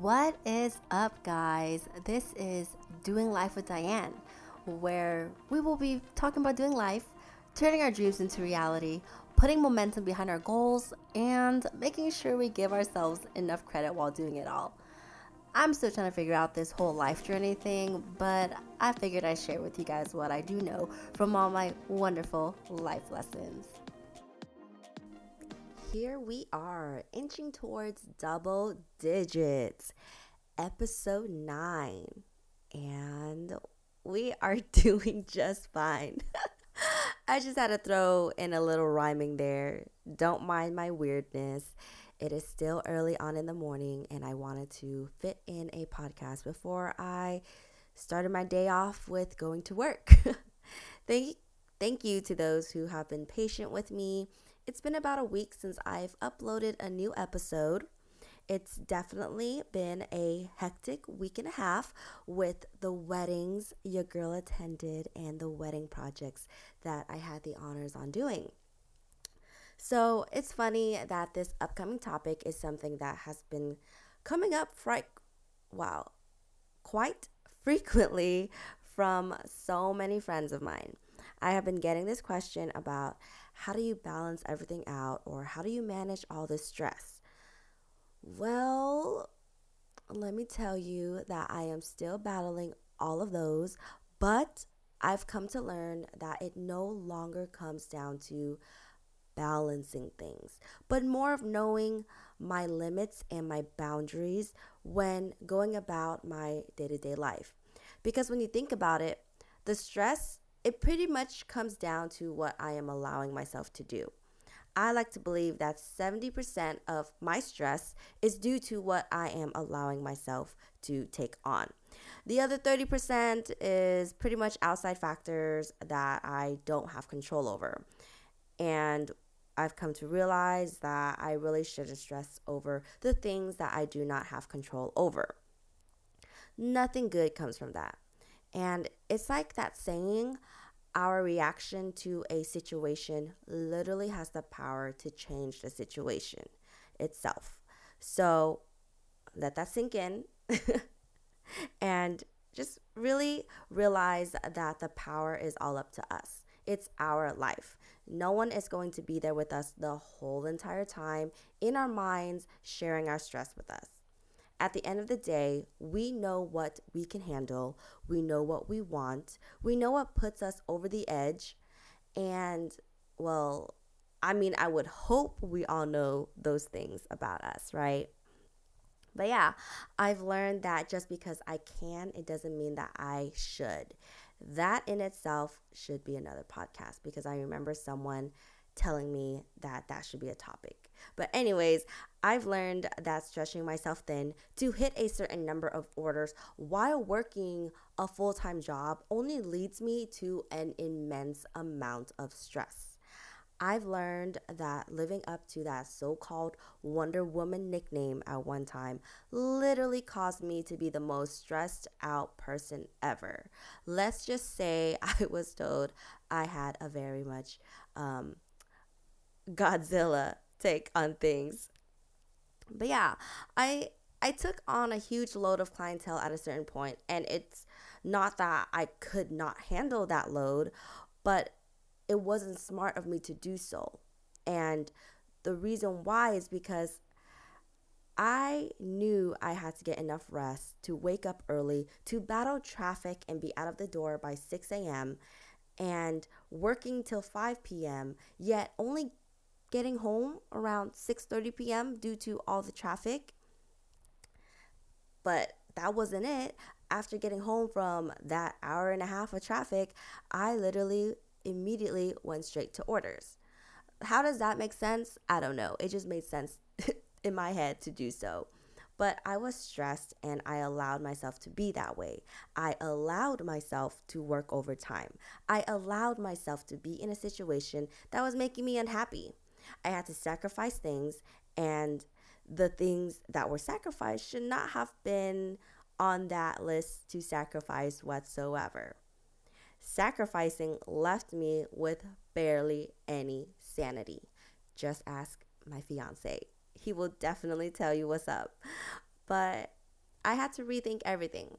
What is up, guys? This is Doing Life with Diane, where we will be talking about doing life, turning our dreams into reality, putting momentum behind our goals, and making sure we give ourselves enough credit while doing it all. I'm still trying to figure out this whole life journey thing, but I figured I'd share with you guys what I do know from all my wonderful life lessons. Here we are, inching towards double digits, episode 9, and we are doing just fine. I just had to throw in a little rhyming there. Don't mind my weirdness. It is still early on in the morning, and I wanted to fit in a podcast before I started my day off with going to work. thank, thank you to those who have been patient with me. It's been about a week since I've uploaded a new episode. It's definitely been a hectic week and a half with the weddings your girl attended and the wedding projects that I had the honors on doing. So it's funny that this upcoming topic is something that has been coming up right wow quite frequently from so many friends of mine. I have been getting this question about how do you balance everything out or how do you manage all this stress? Well, let me tell you that I am still battling all of those, but I've come to learn that it no longer comes down to balancing things, but more of knowing my limits and my boundaries when going about my day to day life. Because when you think about it, the stress, it pretty much comes down to what I am allowing myself to do. I like to believe that 70% of my stress is due to what I am allowing myself to take on. The other 30% is pretty much outside factors that I don't have control over. And I've come to realize that I really shouldn't stress over the things that I do not have control over. Nothing good comes from that. And it's like that saying our reaction to a situation literally has the power to change the situation itself. So let that sink in and just really realize that the power is all up to us. It's our life. No one is going to be there with us the whole entire time in our minds, sharing our stress with us. At the end of the day, we know what we can handle, we know what we want, we know what puts us over the edge. And, well, I mean, I would hope we all know those things about us, right? But yeah, I've learned that just because I can, it doesn't mean that I should. That in itself should be another podcast because I remember someone telling me that that should be a topic. But, anyways, I've learned that stretching myself thin to hit a certain number of orders while working a full time job only leads me to an immense amount of stress. I've learned that living up to that so called Wonder Woman nickname at one time literally caused me to be the most stressed out person ever. Let's just say I was told I had a very much um, Godzilla take on things. But yeah, I I took on a huge load of clientele at a certain point and it's not that I could not handle that load, but it wasn't smart of me to do so. And the reason why is because I knew I had to get enough rest to wake up early, to battle traffic and be out of the door by 6 a.m., and working till 5 p.m., yet only getting home around 6:30 p.m. due to all the traffic. But that wasn't it. After getting home from that hour and a half of traffic, I literally immediately went straight to orders. How does that make sense? I don't know. It just made sense in my head to do so. But I was stressed and I allowed myself to be that way. I allowed myself to work overtime. I allowed myself to be in a situation that was making me unhappy. I had to sacrifice things, and the things that were sacrificed should not have been on that list to sacrifice whatsoever. Sacrificing left me with barely any sanity. Just ask my fiance. He will definitely tell you what's up. But I had to rethink everything.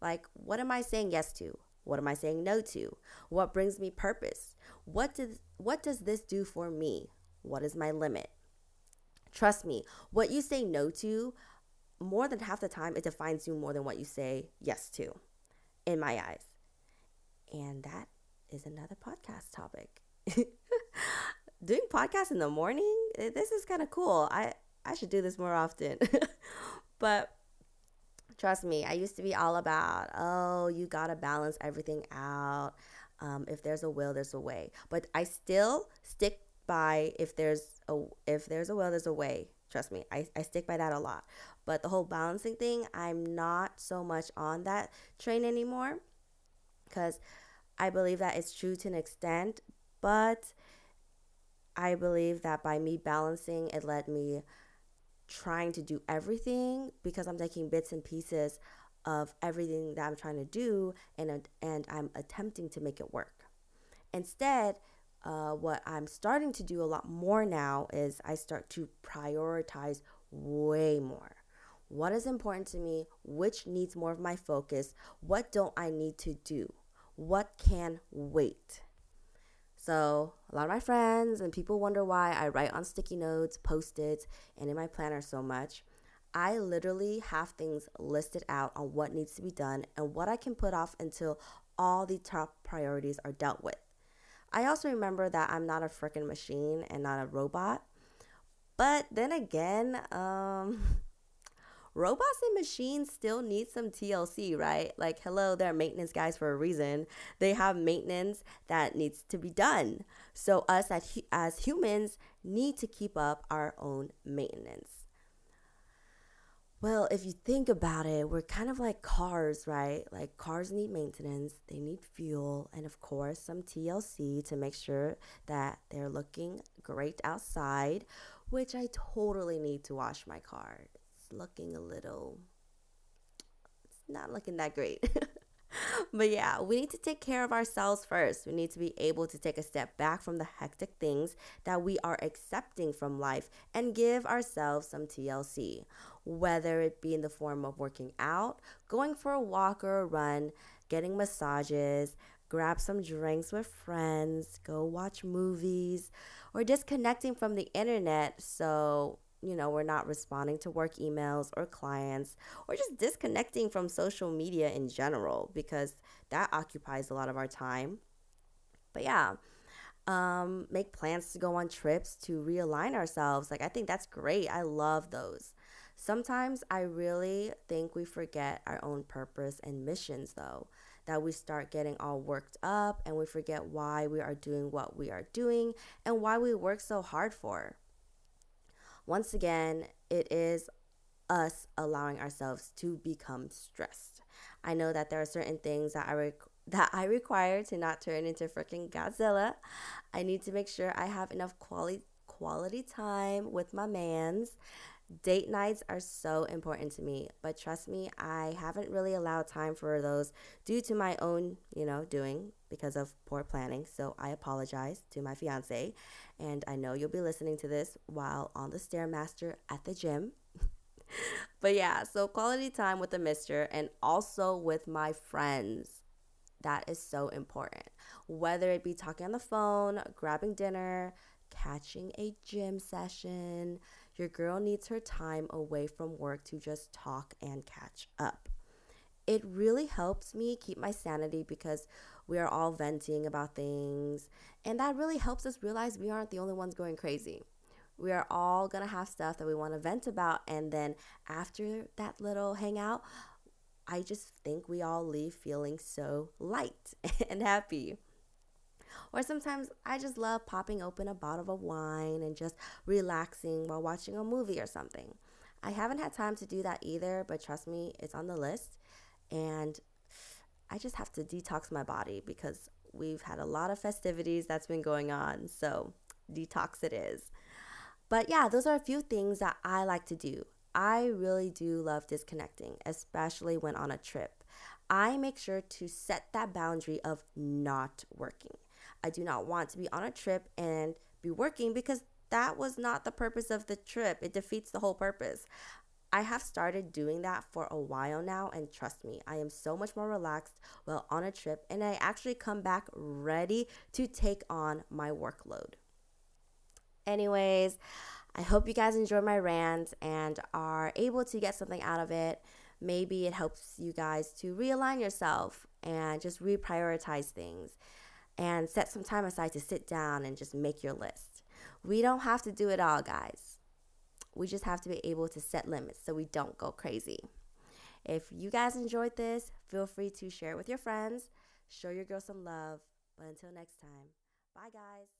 Like, what am I saying yes to? What am I saying no to? What brings me purpose? What does what does this do for me? What is my limit? Trust me, what you say no to, more than half the time it defines you more than what you say yes to in my eyes. And that is another podcast topic. Doing podcasts in the morning, this is kind of cool. I I should do this more often. but trust me, I used to be all about, oh, you got to balance everything out. Um, if there's a will, there's a way. But I still stick by if there's a if there's a will, there's a way. Trust me, I, I stick by that a lot. But the whole balancing thing, I'm not so much on that train anymore because I believe that it's true to an extent, but I believe that by me balancing, it led me trying to do everything because I'm taking bits and pieces of everything that I'm trying to do and and I'm attempting to make it work. Instead, uh, what I'm starting to do a lot more now is I start to prioritize way more. What is important to me? Which needs more of my focus? What don't I need to do? What can wait? So, a lot of my friends and people wonder why I write on sticky notes, post its, and in my planner so much. I literally have things listed out on what needs to be done and what I can put off until all the top priorities are dealt with. I also remember that I'm not a freaking machine and not a robot. But then again, um, robots and machines still need some TLC, right? Like, hello, they're maintenance guys for a reason. They have maintenance that needs to be done. So, us as, as humans need to keep up our own maintenance. Well, if you think about it, we're kind of like cars, right? Like cars need maintenance, they need fuel, and of course, some TLC to make sure that they're looking great outside, which I totally need to wash my car. It's looking a little, it's not looking that great. but yeah, we need to take care of ourselves first. We need to be able to take a step back from the hectic things that we are accepting from life and give ourselves some TLC whether it be in the form of working out, going for a walk or a run, getting massages, grab some drinks with friends, go watch movies, or disconnecting from the internet so you know, we're not responding to work emails or clients, or just disconnecting from social media in general because that occupies a lot of our time. But yeah, um, make plans to go on trips to realign ourselves. Like, I think that's great. I love those. Sometimes I really think we forget our own purpose and missions, though, that we start getting all worked up and we forget why we are doing what we are doing and why we work so hard for. Once again, it is us allowing ourselves to become stressed. I know that there are certain things that I rec- that I require to not turn into freaking Godzilla. I need to make sure I have enough quality quality time with my mans Date nights are so important to me, but trust me, I haven't really allowed time for those due to my own, you know, doing because of poor planning. So I apologize to my fiance, and I know you'll be listening to this while on the Stairmaster at the gym. but yeah, so quality time with the mister and also with my friends. That is so important. Whether it be talking on the phone, grabbing dinner, catching a gym session, your girl needs her time away from work to just talk and catch up. It really helps me keep my sanity because we are all venting about things, and that really helps us realize we aren't the only ones going crazy. We are all gonna have stuff that we wanna vent about, and then after that little hangout, I just think we all leave feeling so light and happy. Or sometimes I just love popping open a bottle of wine and just relaxing while watching a movie or something. I haven't had time to do that either, but trust me, it's on the list. And I just have to detox my body because we've had a lot of festivities that's been going on. So, detox it is. But yeah, those are a few things that I like to do. I really do love disconnecting, especially when on a trip. I make sure to set that boundary of not working. I do not want to be on a trip and be working because that was not the purpose of the trip. It defeats the whole purpose. I have started doing that for a while now, and trust me, I am so much more relaxed while on a trip, and I actually come back ready to take on my workload. Anyways, I hope you guys enjoy my rant and are able to get something out of it. Maybe it helps you guys to realign yourself and just reprioritize things and set some time aside to sit down and just make your list. We don't have to do it all, guys. We just have to be able to set limits so we don't go crazy. If you guys enjoyed this, feel free to share it with your friends, show your girl some love. But until next time, bye, guys.